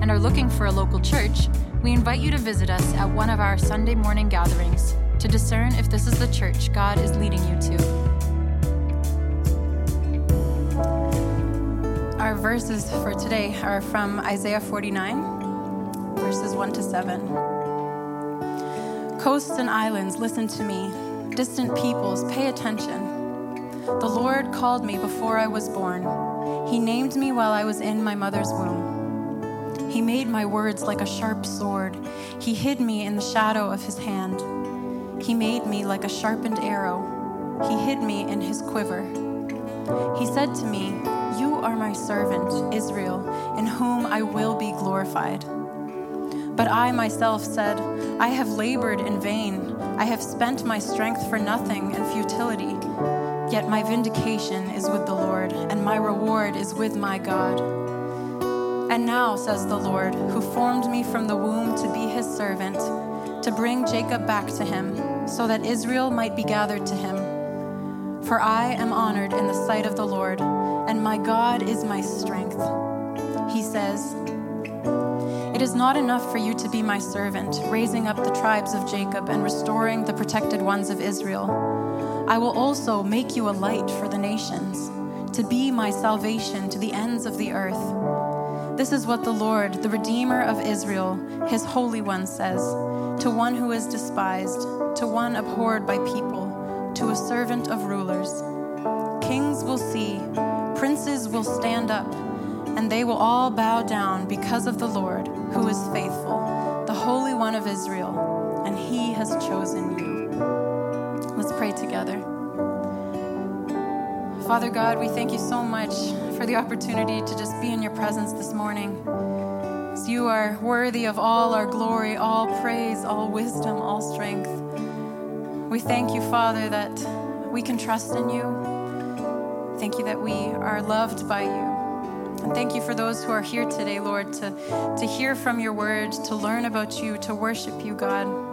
and are looking for a local church, we invite you to visit us at one of our Sunday morning gatherings to discern if this is the church God is leading you to. Our verses for today are from Isaiah 49, verses 1 to 7. Coasts and islands, listen to me. Distant peoples, pay attention. The Lord called me before I was born. He named me while I was in my mother's womb. He made my words like a sharp sword. He hid me in the shadow of his hand. He made me like a sharpened arrow. He hid me in his quiver. He said to me, You are my servant, Israel, in whom I will be glorified. But I myself said, I have labored in vain. I have spent my strength for nothing and futility. Yet my vindication is with the Lord, and my reward is with my God. And now, says the Lord, who formed me from the womb to be his servant, to bring Jacob back to him, so that Israel might be gathered to him. For I am honored in the sight of the Lord, and my God is my strength. He says, It is not enough for you to be my servant, raising up the tribes of Jacob and restoring the protected ones of Israel. I will also make you a light for the nations, to be my salvation to the ends of the earth. This is what the Lord, the Redeemer of Israel, his Holy One, says to one who is despised, to one abhorred by people, to a servant of rulers. Kings will see, princes will stand up, and they will all bow down because of the Lord, who is faithful, the Holy One of Israel, and he has chosen you. Let's pray together. Father God, we thank you so much for the opportunity to just be in your presence this morning. As you are worthy of all our glory, all praise, all wisdom, all strength. We thank you, Father, that we can trust in you. Thank you that we are loved by you. And thank you for those who are here today, Lord, to, to hear from your word, to learn about you, to worship you, God.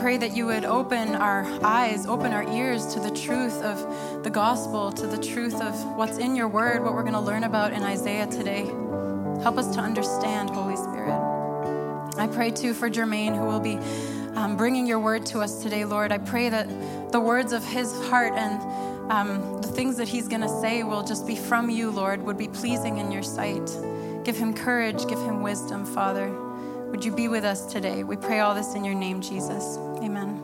Pray that you would open our eyes, open our ears to the truth of the gospel, to the truth of what's in your word, what we're going to learn about in Isaiah today. Help us to understand, Holy Spirit. I pray too for Jermaine, who will be um, bringing your word to us today, Lord. I pray that the words of his heart and um, the things that he's going to say will just be from you, Lord, would be pleasing in your sight. Give him courage, give him wisdom, Father. Would you be with us today? We pray all this in your name, Jesus. Amen.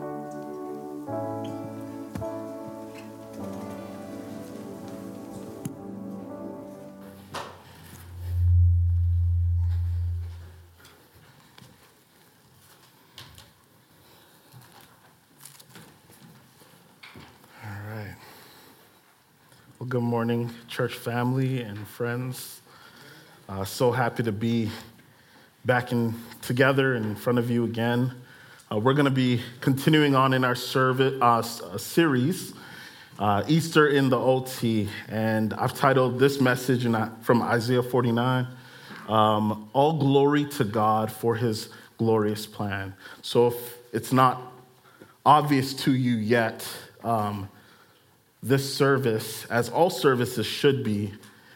All right. Well, good morning, church family and friends. Uh, so happy to be back in, together in front of you again. Uh, we're going to be continuing on in our service, uh, uh, series, uh, Easter in the OT. And I've titled this message in, from Isaiah 49 um, All Glory to God for His Glorious Plan. So if it's not obvious to you yet, um, this service, as all services should be,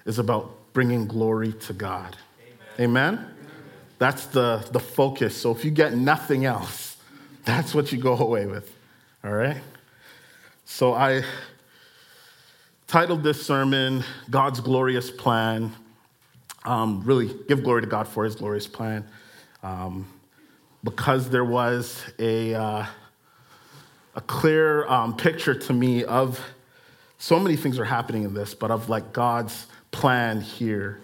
is about bringing glory to God. Amen? Amen? That's the, the focus. So if you get nothing else, that's what you go away with. All right? So I titled this sermon, God's Glorious Plan. Um, really, give glory to God for his glorious plan. Um, because there was a, uh, a clear um, picture to me of so many things are happening in this, but of like God's plan here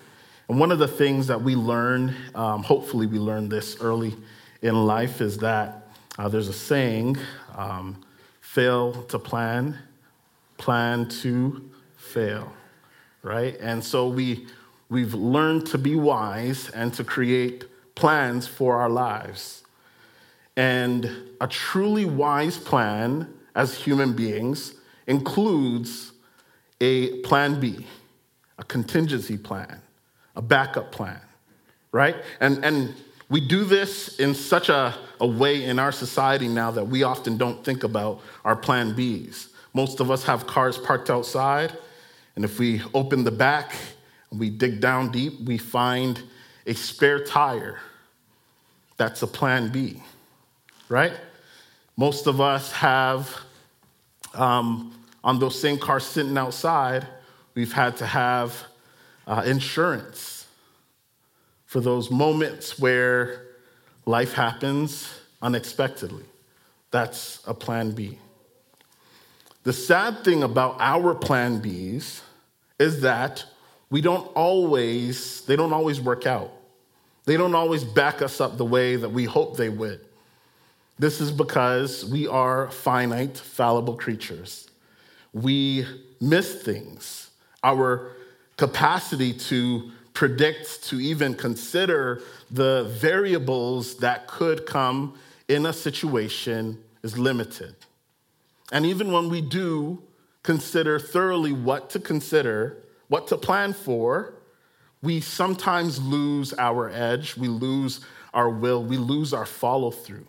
and one of the things that we learn, um, hopefully, we learn this early in life, is that uh, there's a saying um, fail to plan, plan to fail, right? And so we, we've learned to be wise and to create plans for our lives. And a truly wise plan as human beings includes a plan B, a contingency plan, a backup plan, right? And, and we do this in such a, a way in our society now that we often don't think about our plan Bs. Most of us have cars parked outside, and if we open the back and we dig down deep, we find a spare tire. That's a plan B, right? Most of us have, um, on those same cars sitting outside, we've had to have uh, insurance for those moments where life happens unexpectedly. That's a plan B. The sad thing about our plan Bs is that we don't always, they don't always work out. They don't always back us up the way that we hope they would. This is because we are finite, fallible creatures. We miss things. Our capacity to predict, to even consider the variables that could come in a situation is limited. And even when we do consider thoroughly what to consider, what to plan for, we sometimes lose our edge, we lose our will, we lose our follow through,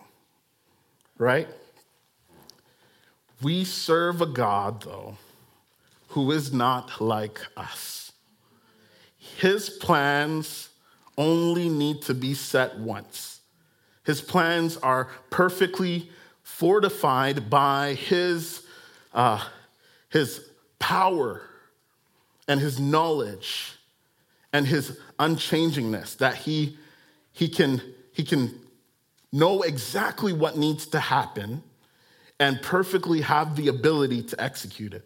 right? We serve a God, though, who is not like us. His plans only need to be set once. His plans are perfectly fortified by his, uh, his power and his knowledge and his unchangingness, that he, he, can, he can know exactly what needs to happen and perfectly have the ability to execute it.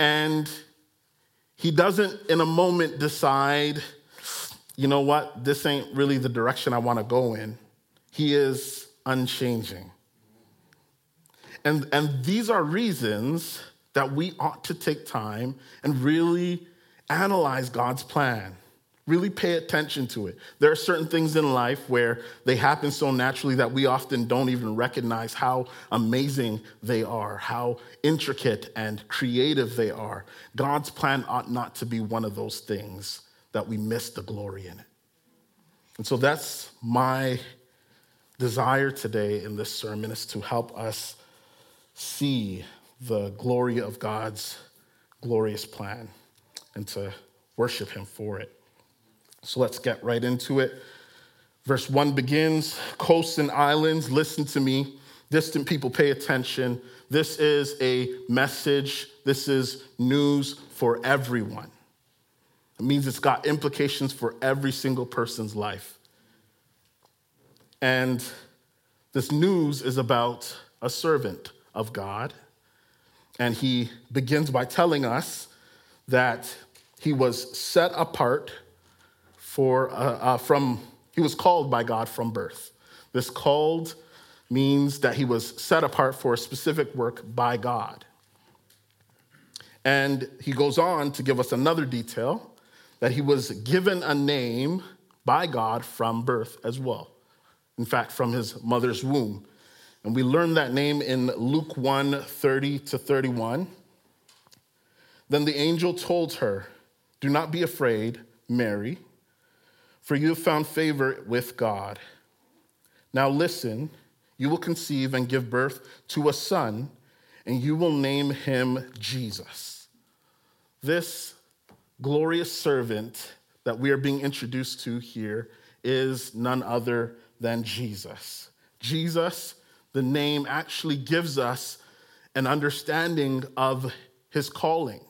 And he doesn't, in a moment, decide, you know what, this ain't really the direction I want to go in. He is unchanging. And, and these are reasons that we ought to take time and really analyze God's plan Really pay attention to it. There are certain things in life where they happen so naturally that we often don't even recognize how amazing they are, how intricate and creative they are. God's plan ought not to be one of those things that we miss the glory in it. And so that's my desire today in this sermon is to help us see the glory of God's glorious plan and to worship Him for it. So let's get right into it. Verse 1 begins Coasts and islands, listen to me. Distant people, pay attention. This is a message, this is news for everyone. It means it's got implications for every single person's life. And this news is about a servant of God. And he begins by telling us that he was set apart for, uh, uh, from, he was called by God from birth. This called means that he was set apart for a specific work by God. And he goes on to give us another detail that he was given a name by God from birth as well. In fact, from his mother's womb. And we learn that name in Luke 1 30 to 31. Then the angel told her, Do not be afraid, Mary for you have found favor with God. Now listen, you will conceive and give birth to a son, and you will name him Jesus. This glorious servant that we are being introduced to here is none other than Jesus. Jesus, the name, actually gives us an understanding of his calling.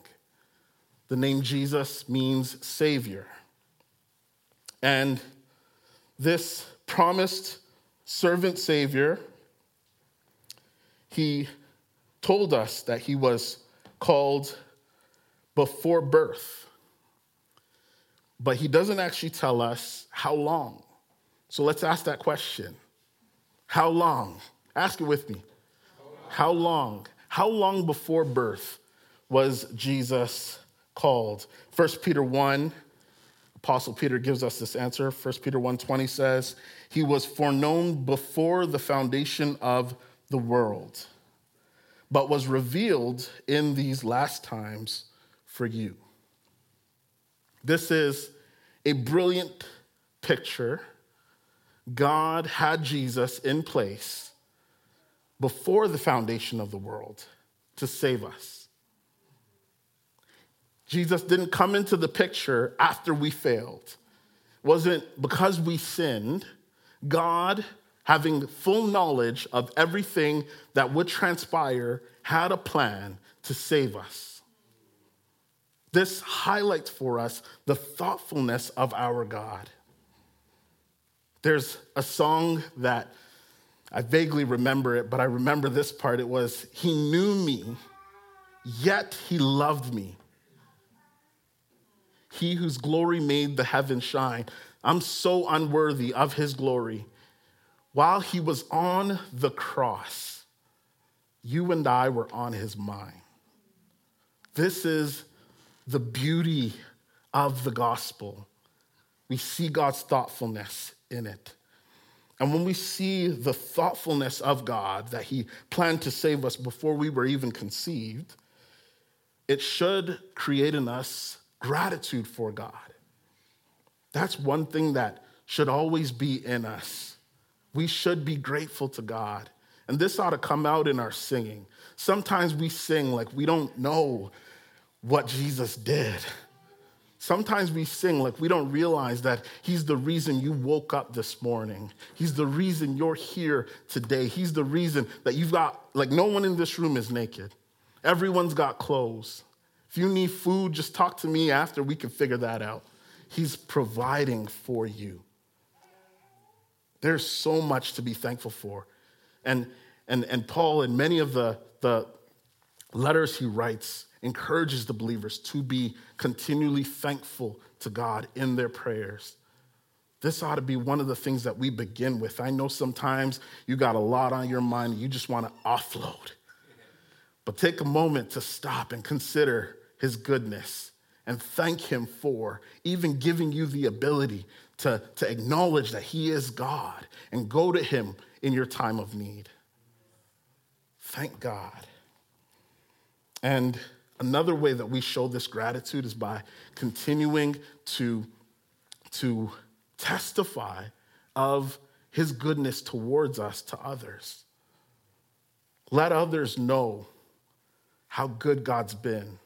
The name Jesus means Savior. And this promised servant Savior, he told us that he was called before birth. But he doesn't actually tell us how long. So let's ask that question. How long? Ask it with me. How long? How long before birth was Jesus called? 1 Peter 1 Apostle Peter gives us this answer. 1 Peter 1:20 says, "He was foreknown before the foundation of the world, but was revealed in these last times for you." This is a brilliant picture. God had Jesus in place before the foundation of the world to save us. Jesus didn't come into the picture after we failed. It wasn't because we sinned. God, having full knowledge of everything that would transpire, had a plan to save us. This highlights for us the thoughtfulness of our God. There's a song that I vaguely remember it, but I remember this part. It was, He knew me, yet He loved me. He whose glory made the heavens shine. I'm so unworthy of His glory. While He was on the cross, you and I were on His mind. This is the beauty of the gospel. We see God's thoughtfulness in it. And when we see the thoughtfulness of God that He planned to save us before we were even conceived, it should create in us gratitude for God. That's one thing that should always be in us. We should be grateful to God. And this ought to come out in our singing. Sometimes we sing like we don't know what Jesus did. Sometimes we sing like we don't realize that He's the reason you woke up this morning. He's the reason you're here today. He's the reason that you've got, like, no one in this room is naked. Everyone's got clothes. If you need food, just talk to me after. We can figure that out. He's providing for you. There's so much to be thankful for. And, and, and Paul, in many of the, the letters he writes, encourages the believers to be continually thankful to God in their prayers. This ought to be one of the things that we begin with. I know sometimes you got a lot on your mind you just want to offload. But take a moment to stop and consider his goodness and thank him for even giving you the ability to, to acknowledge that he is God and go to him in your time of need. Thank God. And Another way that we show this gratitude is by continuing to, to testify of his goodness towards us to others. Let others know how good God's been.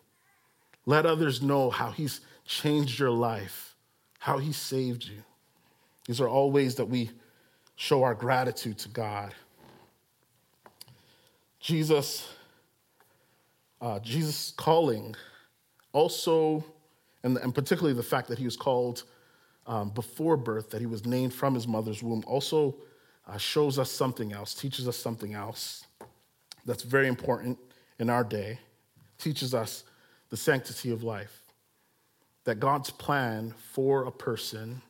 Let others know how he's changed your life, how he saved you. These are all ways that we show our gratitude to God. Jesus uh, Jesus' calling also, and, and, particularly the fact that he was called um, before birth, that he was named from his mother's womb, also uh, shows us something else, teaches us something else that's very important in our day, teaches us the sanctity of life. That God's plan for a person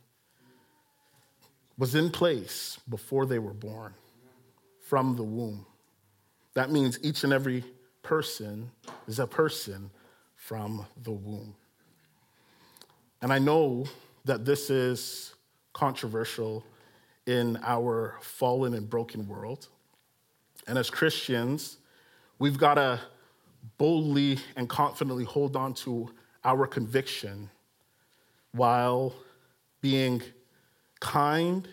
was in place before they were born, from the womb. That means each and every person is a person from the womb. And I know that this is controversial in our fallen and broken world. And as Christians, we've got to boldly and confidently hold on to our conviction while being kind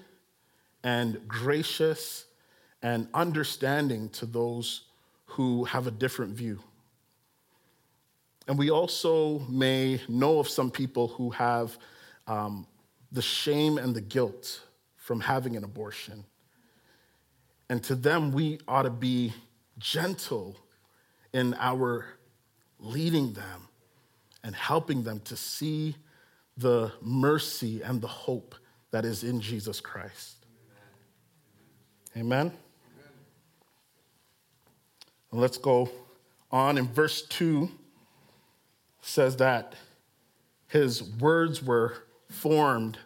and gracious and understanding to those who have a different view. And we also may know of some people who have um, the shame and the guilt from having an abortion. And to them, we ought to be gentle in our leading them and helping them to see the mercy and the hope that is in Jesus Christ. Amen. And let's go on. In verse 2 says that his words were formed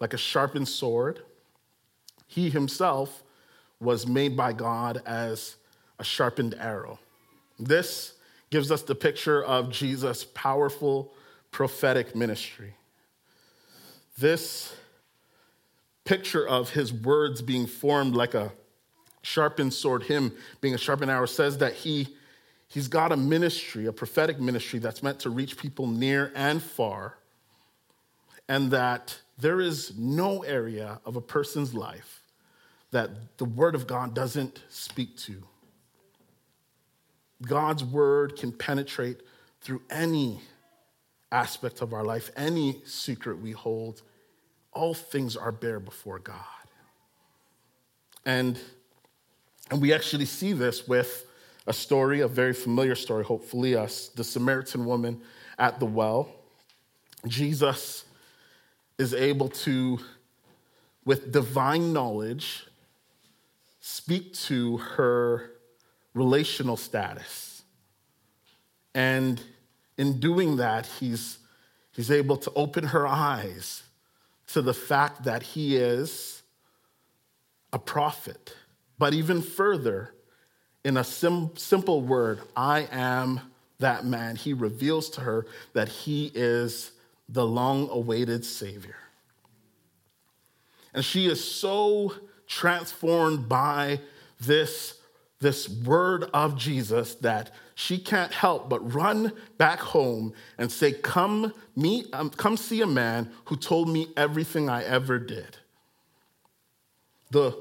like a sharpened sword. He himself was made by God as a sharpened arrow. This gives us the picture of Jesus' powerful prophetic ministry. this picture of his words being formed like a sharpened sword, him being a sharpened arrow, says that he, he's got a ministry, a prophetic ministry that's meant to reach people near and far, and that there is no area of a person's life that the Word of God doesn't speak to. God's Word can penetrate through any aspect of our life, any secret we hold. All things are bare before God. And, and we actually see this with a story, a very familiar story, hopefully, us, the Samaritan woman at the well. Jesus is able to, with divine knowledge, speak to her relational status. And in doing that, he's, he's able to open her eyes to the fact that he is a prophet. But even further, in a sim- simple word, I am that man, he reveals to her that he is the long awaited Savior. And she is so transformed by this, this word of Jesus that she can't help but run back home and say, Come meet, um, come see a man who told me everything I ever did. The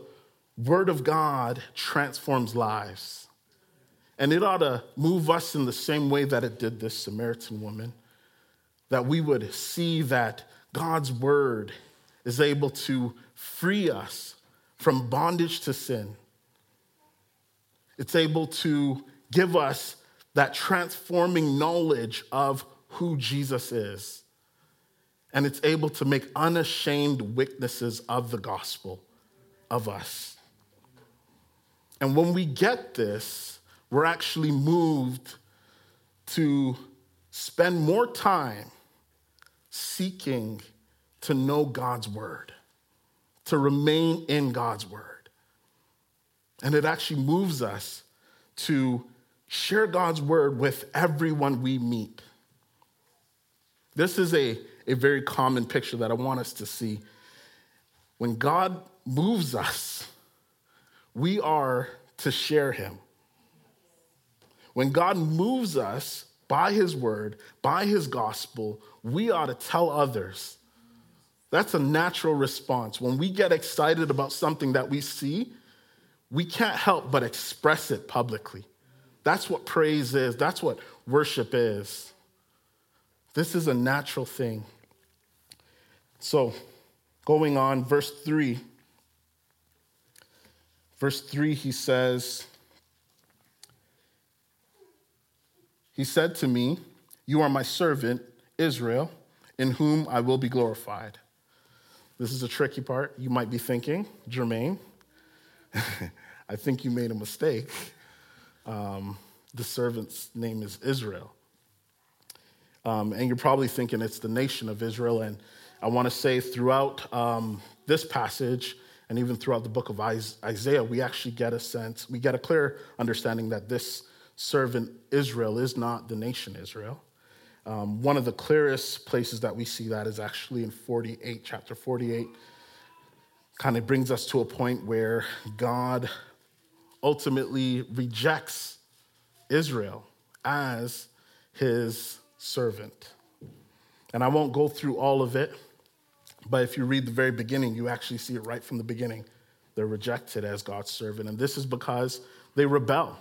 word of God transforms lives. And it ought to move us in the same way that it did this Samaritan woman that we would see that God's word is able to free us from bondage to sin. It's able to give us that transforming knowledge of who Jesus is. And it's able to make unashamed witnesses of the gospel of us. And when we get this, we're actually moved to spend more time seeking to know God's word, to remain in God's word. And it actually moves us to share God's word with everyone we meet. This is a, a very common picture that I want us to see. When God moves us, we are to share him. When God moves us, by his word, by his gospel, we ought to tell others. That's a natural response. When we get excited about something that we see, we can't help but express it publicly. That's what praise is, that's what worship is. This is a natural thing. So, going on, verse 3. Verse 3, he says, He said to me, You are my servant, Israel, in whom I will be glorified. This is a tricky part. You might be thinking, Jermaine, I think you made a mistake. Um, the servant's name is Israel. Um, and you're probably thinking it's the nation of Israel. And I want to say throughout um, this passage, and even throughout the book of Isaiah, we actually get a sense, we get a clear understanding that this servant Israel is not the nation Israel. Um, one of the clearest places that we see that is actually in 48, chapter 48. Kind of brings us to a point where God ultimately rejects Israel as his servant. And I won't go through all of it, but if you read the very beginning, you actually see it right from the beginning. They're rejected as God's servant. And this is because they rebel.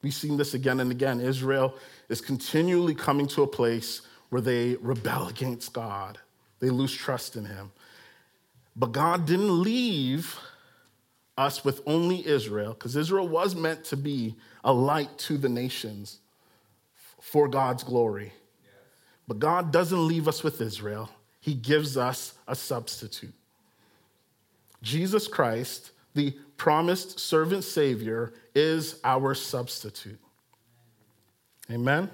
We've seen this again and again. Israel is continually coming to a place where they rebel against God, they lose trust in Him. But God didn't leave us with only Israel, because Israel was meant to be a light to the nations for God's glory. But God doesn't leave us with Israel, He gives us a substitute. Jesus Christ the promised servant Savior is our substitute. Amen?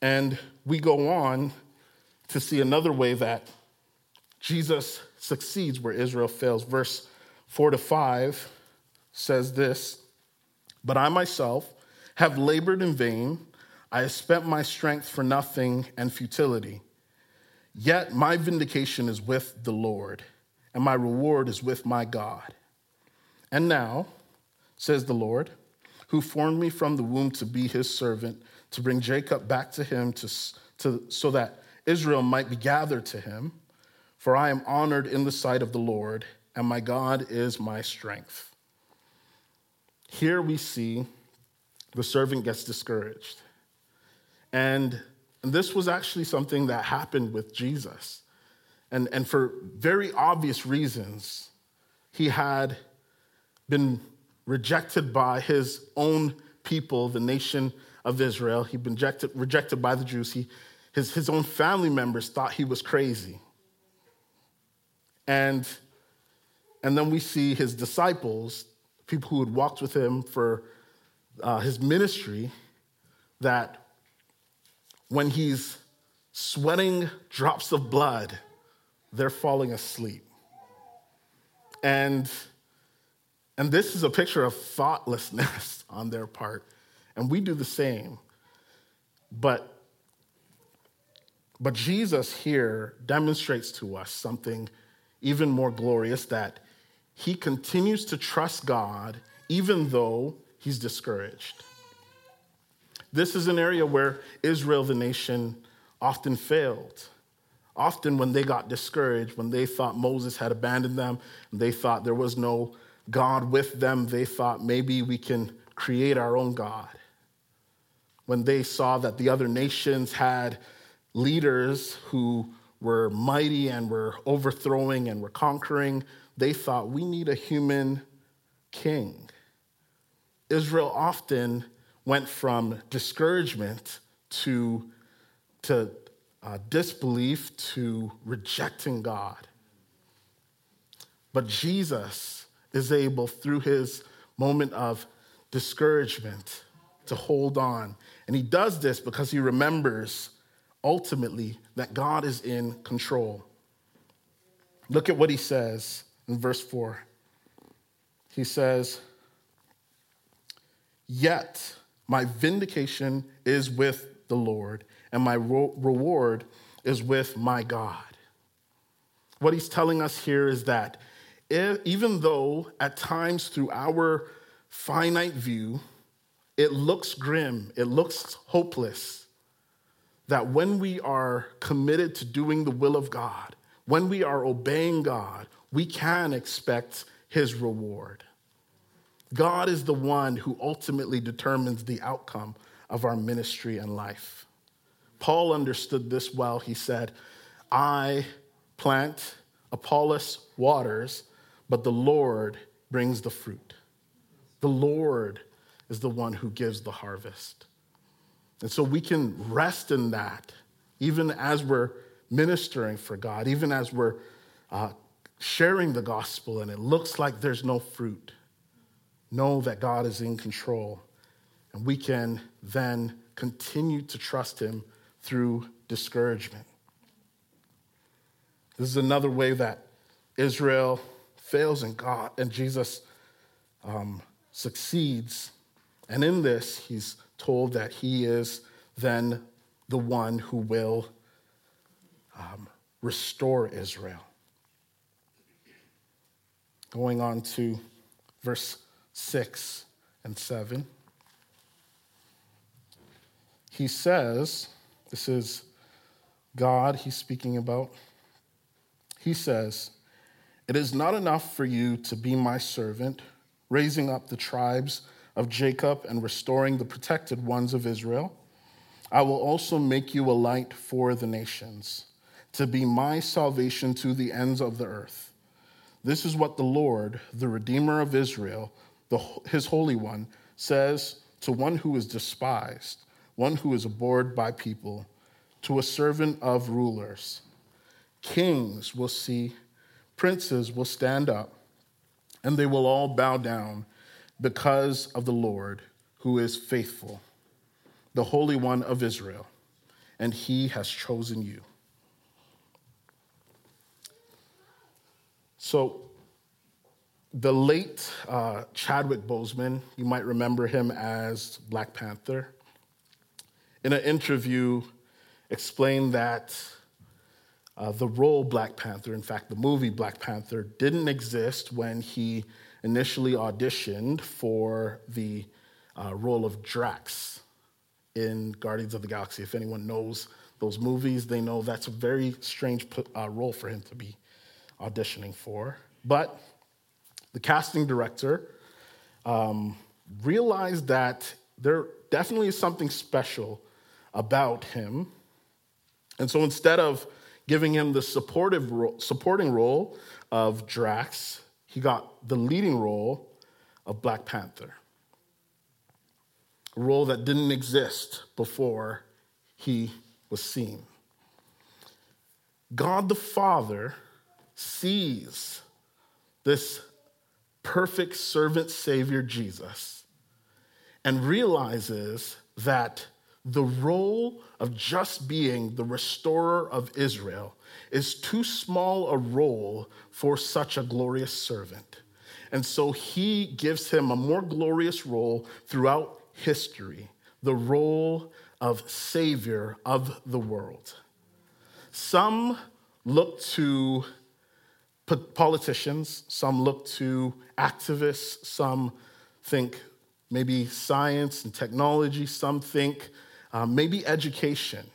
And we go on to see another way that Jesus succeeds where Israel fails. Verse 4 to 5 says this But I myself have labored in vain, I have spent my strength for nothing and futility. Yet my vindication is with the Lord, and my reward is with my God. And now, says the Lord, who formed me from the womb to be his servant, to bring Jacob back to him, to, to, so that Israel might be gathered to him. For I am honored in the sight of the Lord, and my God is my strength. Here we see the servant gets discouraged. And, this was actually something that happened with Jesus. And, and for very obvious reasons, he had been rejected by his own people, the nation of Israel. He'd been rejected, rejected by the Jews. He, his, his own family members thought he was crazy. And, and then we see his disciples, people who had walked with him for uh, his ministry, that when he's sweating drops of blood, they're falling asleep. And, and this is a picture of thoughtlessness on their part. And we do the same. But, but Jesus here demonstrates to us something even more glorious that he continues to trust God even though he's discouraged. This is an area where Israel, the nation, often failed. Often, when they got discouraged, when they thought Moses had abandoned them, they thought there was no God with them, they thought maybe we can create our own God. When they saw that the other nations had leaders who were mighty and were overthrowing and were conquering, they thought we need a human king. Israel often went from discouragement to, to uh, disbelief to rejecting God. But Jesus is able, through his moment of discouragement, to hold on. And he does this because he remembers ultimately that God is in control. Look at what he says in verse 4. He says, Yet my vindication is with the Lord, and my reward is with my God. What he's telling us here is that even though at times through our finite view, it looks grim, it looks hopeless, that when we are committed to doing the will of God, when we are obeying God, we can expect his reward. God is the one who ultimately determines the outcome of our ministry and life. Paul understood this well. He said, I plant, Apollos waters, but the Lord brings the fruit. The Lord is the one who gives the harvest. And so we can rest in that, even as we're ministering for God, even as we're uh, sharing the gospel and it looks like there's no fruit know that God is in control. And we can then continue to trust Him through discouragement. This is another way that Israel fails in God and Jesus um, succeeds. And in this, he's told that he is then the one who will um, restore Israel. Going on to verse 6 and 7. He says, this is God he's speaking about. He says, It is not enough for you to be my servant, raising up the tribes of Jacob and restoring the protected ones of Israel. I will also make you a light for the nations, to be my salvation to the ends of the earth. This is what the Lord, the Redeemer of Israel, the, his Holy One, says to one who is despised, one who is abhorred by people, to a servant of rulers. Kings will see, princes will stand up, and they will all bow down because of the Lord who is faithful, the Holy One of Israel, and he has chosen you. So, the late uh, Chadwick Boseman, you might remember him as Black Panther, in an interview explained that uh, the role Black Panther, in fact, the movie Black Panther, didn't exist when he initially auditioned for the uh, role of Drax in Guardians of the Galaxy. If anyone knows those movies, they know that's a very strange uh, role for him to be auditioning for. But the casting director um, realized that there definitely is something special about him. And so instead of giving him the supportive ro- supporting role of Drax, he got the leading role of Black Panther. A role that didn't exist before he was seen. God the Father sees this perfect servant Savior Jesus and realizes that the role of just being the restorer of Israel is too small a role for such a glorious servant. And so he gives him a more glorious role throughout history the role of Savior of the world. Some look to politicians, some look to activists, some think maybe science and technology, some think uh, maybe education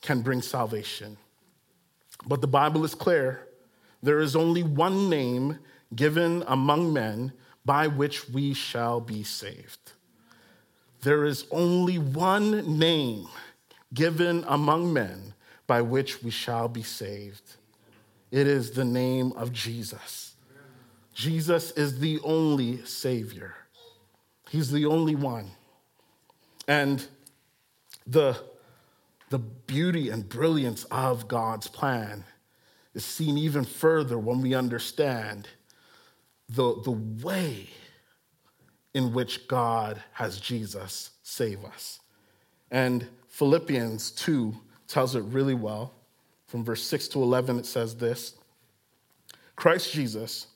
can bring salvation. But the Bible is clear there is only one name given among men by which we shall be saved. There is only one name given among men by which we shall be saved. It is the name of Jesus. Jesus is the only Savior, He's the only one. And the, the beauty and brilliance of God's plan is seen even further when we understand the, the way in which God has Jesus save us. And Philippians 2 tells it really well. From verse 6 to 11, it says this Christ Jesus,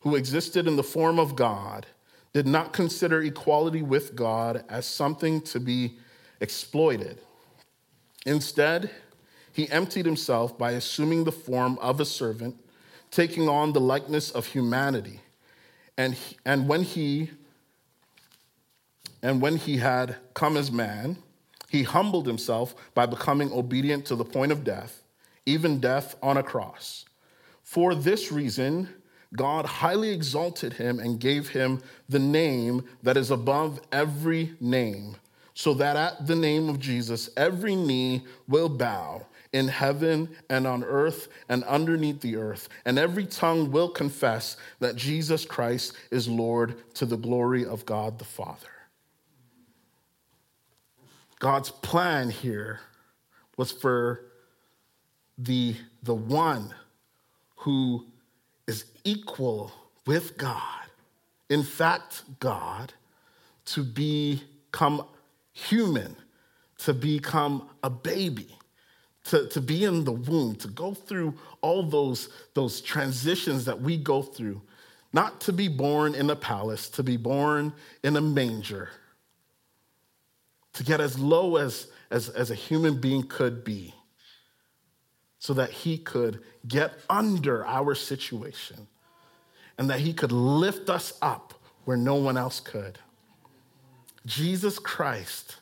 who existed in the form of God, did not consider equality with God as something to be exploited. Instead, he emptied himself by assuming the form of a servant, taking on the likeness of humanity. And, he, and when he and when he had come as man, he humbled himself by becoming obedient to the point of death, even death on a cross. For this reason, God highly exalted him and gave him the name that is above every name, so that at the name of Jesus, every knee will bow in heaven and on earth and underneath the earth, and every tongue will confess that Jesus Christ is Lord to the glory of God the Father. God's plan here was for the, the one who is equal with God, in fact, God, to become human, to become a baby, to, to be in the womb, to go through all those, those transitions that we go through, not to be born in a palace, to be born in a manger to get as low as, as, as a human being could be so that he could get under our situation and that he could lift us up where no one else could. Jesus Christ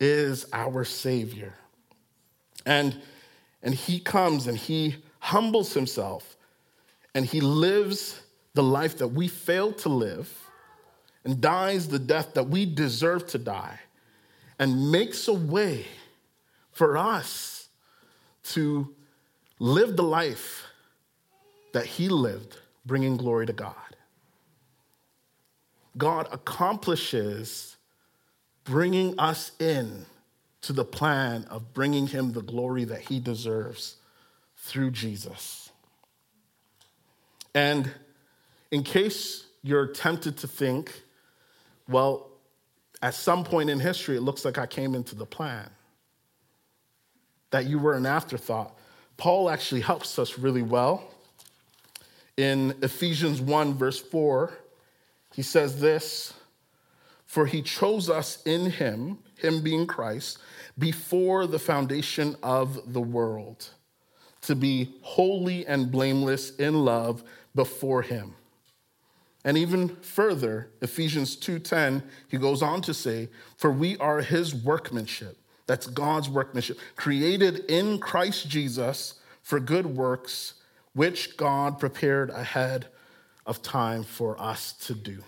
is our Savior. And, and he comes and he humbles himself and he lives the life that we fail to live and dies the death that we deserve to die and makes a way for us to live the life that he lived, bringing glory to God. God accomplishes bringing us in to the plan of bringing him the glory that he deserves through Jesus. And in case you're tempted to think, well, at some point in history, it looks like I came into the plan, that you were an afterthought. Paul actually helps us really well. In Ephesians 1, verse 4, he says this For he chose us in him, him being Christ, before the foundation of the world, to be holy and blameless in love before him. And even further, Ephesians 2:10, he goes on to say, "For we are his workmanship, that's God's workmanship, created in Christ Jesus for good works, which God prepared ahead of time for us to do."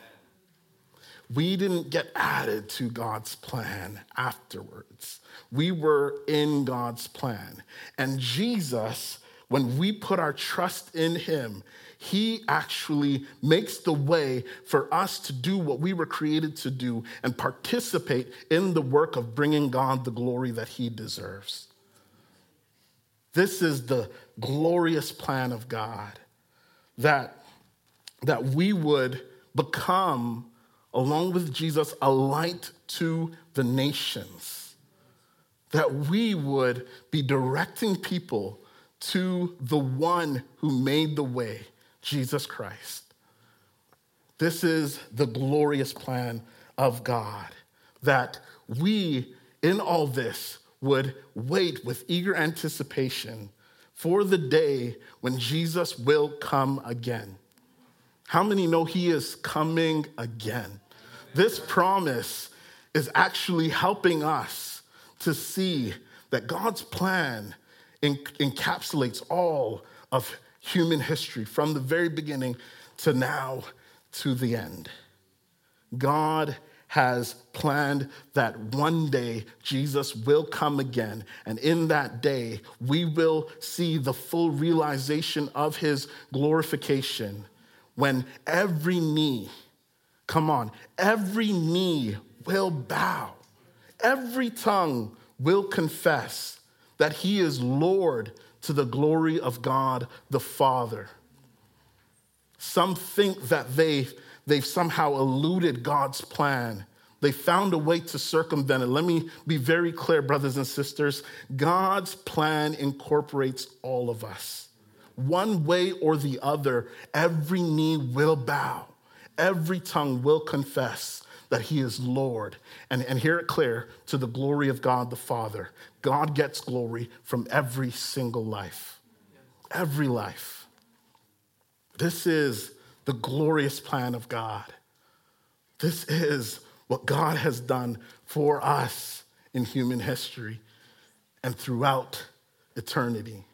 We didn't get added to God's plan afterwards. We were in God's plan. And Jesus, when we put our trust in him, he actually makes the way for us to do what we were created to do and participate in the work of bringing God the glory that He deserves. This is the glorious plan of God that, that we would become, along with Jesus, a light to the nations, that we would be directing people to the one who made the way Jesus Christ. This is the glorious plan of God that we, in all this, would wait with eager anticipation for the day when Jesus will come again. How many know he is coming again? This promise is actually helping us to see that God's plan encapsulates all of human history from the very beginning to now to the end. God has planned that one day Jesus will come again. And in that day, we will see the full realization of his glorification when every knee, come on, every knee will bow, every tongue will confess that he is Lord to the glory of God the Father. Some think that they, they've somehow eluded God's plan. They found a way to circumvent it. Let me be very clear, brothers and sisters. God's plan incorporates all of us. One way or the other, every knee will bow, every tongue will confess that he is Lord. And, and hear it clear to the glory of God the Father. God gets glory from every single life. Every life. This is the glorious plan of God. This is what God has done for us in human history and throughout eternity.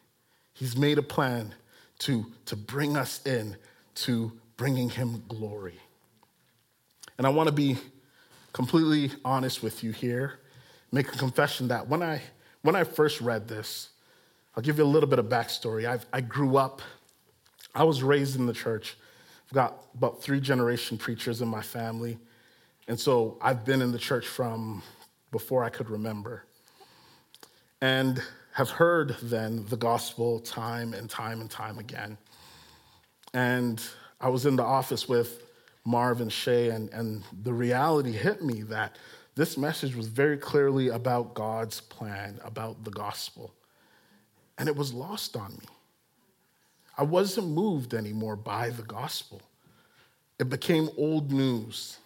He's made a plan to, to bring us in to bringing him glory. And I want to be completely honest with you here, make a confession that when I, when I first read this, I'll give you a little bit of backstory. i I grew up, I was raised in the church. I've got about three generation preachers in my family. And so I've been in the church from before I could remember. And have heard then the gospel time and time and time again. And I was in the office with Marv and Shay, and, and the reality hit me that this message was very clearly about God's plan, about the gospel. And it was lost on me. I wasn't moved anymore by the gospel, it became old news.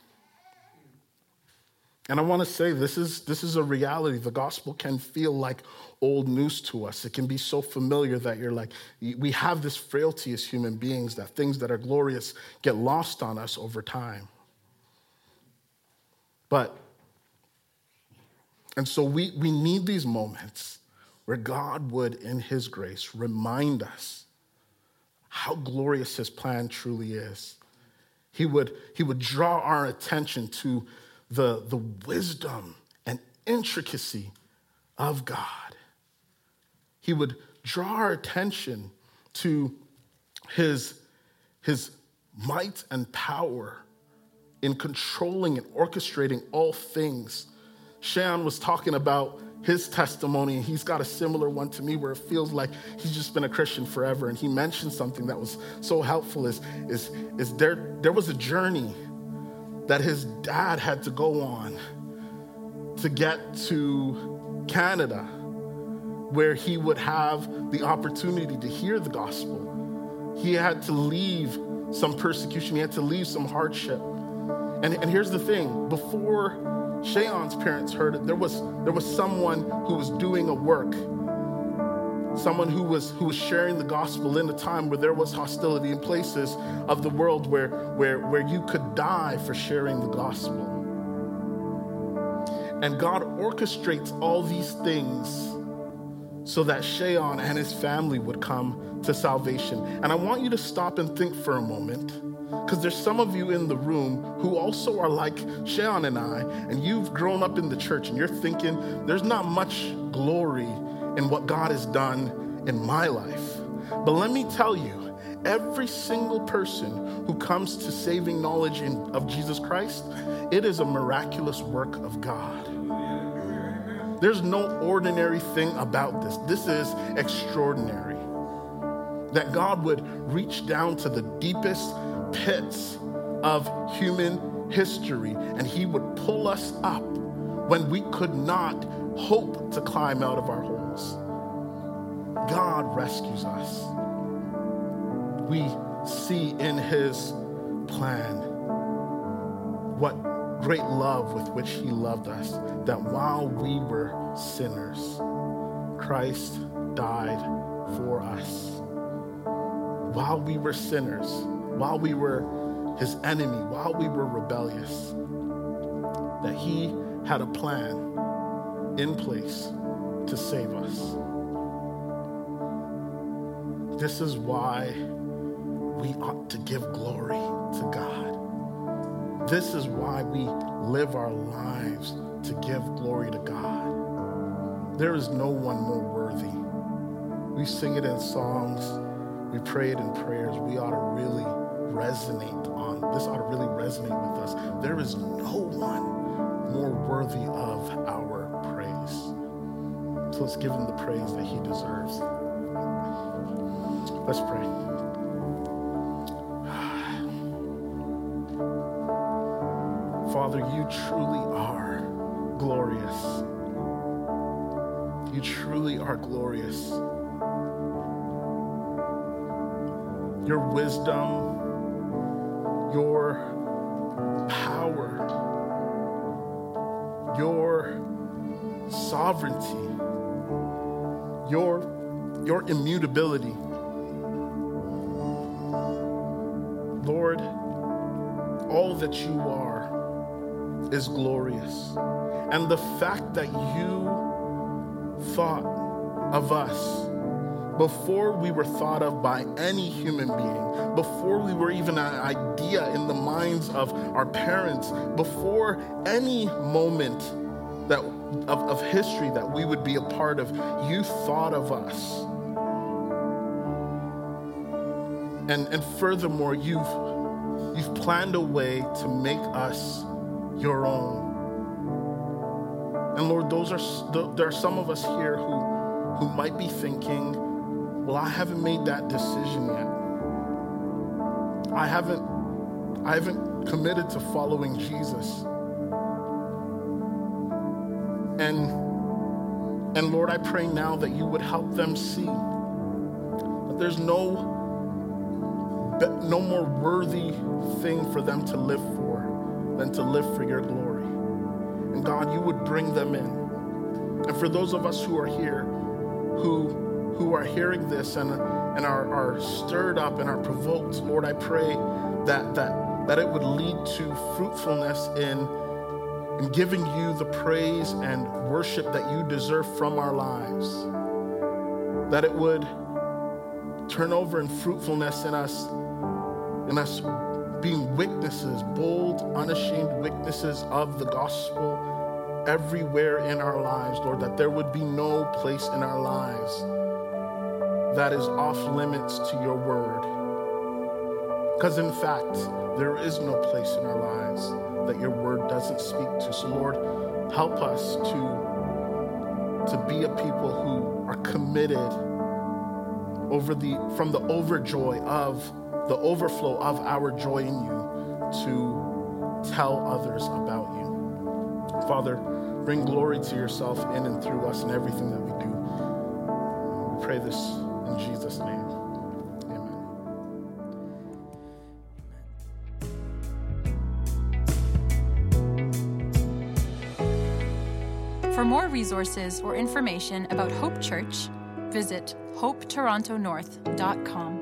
And I want to say this is, this is a reality. The gospel can feel like old news to us. It can be so familiar that you're like, we have this frailty as human beings that things that are glorious get lost on us over time. But, and so we, we need these moments where God would, in His grace, remind us how glorious His plan truly is. He would, he would draw our attention to the, the wisdom and intricacy of God. He would draw our attention to his, his might and power in controlling and orchestrating all things. Shan was talking about his testimony, and he's got a similar one to me where it feels like he's just been a Christian forever. And he mentioned something that was so helpful is, is, is there, there was a journey that his dad had to go on to get to Canada, where he would have the opportunity to hear the gospel. He had to leave some persecution, he had to leave some hardship. And, and here's the thing before Shayon's parents heard it, there was, there was someone who was doing a work someone who was who was sharing the gospel in a time where there was hostility in places of the world where where where you could die for sharing the gospel. And god orchestrates all these things so that Sheon and his family would come to salvation. And i want you to stop and think for a moment because there's some of you in the room who also are like Sheon and I, and you've grown up in the church and you're thinking there's not much glory in what God has done in my life. But let me tell you, every single person who comes to saving knowledge in, of Jesus Christ, it is a miraculous work of God. There's no ordinary thing about this. This is extraordinary. That God would reach down to the deepest pits of human history and He would pull us up when we could not hope to climb out of our holes. God rescues us. We see in His plan what great love with which He loved us, that while we were sinners, Christ died for us. While we were sinners, while we were His enemy, while we were rebellious, that He had a plan in place to save us. This is why we ought to give glory to God. This is why we live our lives to give glory to God. There is no one more worthy. We sing it in songs, we pray it in prayers. We ought to really resonate on this, ought to really resonate with us. There is no one more worthy of our. So let's give him the praise that he deserves. Let's pray. Father, you truly are glorious. You truly are glorious. Your wisdom, your power, your sovereignty, your immutability. Lord, all that you are is glorious. And the fact that you thought of us before we were thought of by any human being, before we were even an idea in the minds of our parents, before any moment that of, of history that we would be a part of, you thought of us. And, and furthermore, you've, you've planned a way to make us your own. And Lord, those are there are some of us here who, who might be thinking, well, I haven't made that decision yet. I haven't I haven't committed to following Jesus. And and Lord, I pray now that you would help them see that there's no no more worthy thing for them to live for than to live for your glory. And God, you would bring them in. And for those of us who are here who who are hearing this and, and are, are stirred up and are provoked, Lord, I pray that that that it would lead to fruitfulness in and giving you the praise and worship that you deserve from our lives. That it would turn over in fruitfulness in us, in us being witnesses, bold, unashamed witnesses of the gospel everywhere in our lives, Lord, that there would be no place in our lives that is off limits to your word. Because in fact, there is no place in our lives that your word doesn't speak to. So, Lord, help us to, to be a people who are committed over the from the overjoy of the overflow of our joy in you to tell others about you. Father, bring glory to yourself in and through us in everything that we do. We pray this in Jesus' name. Amen. For more resources or information about Hope Church, visit hopetorontonorth.com.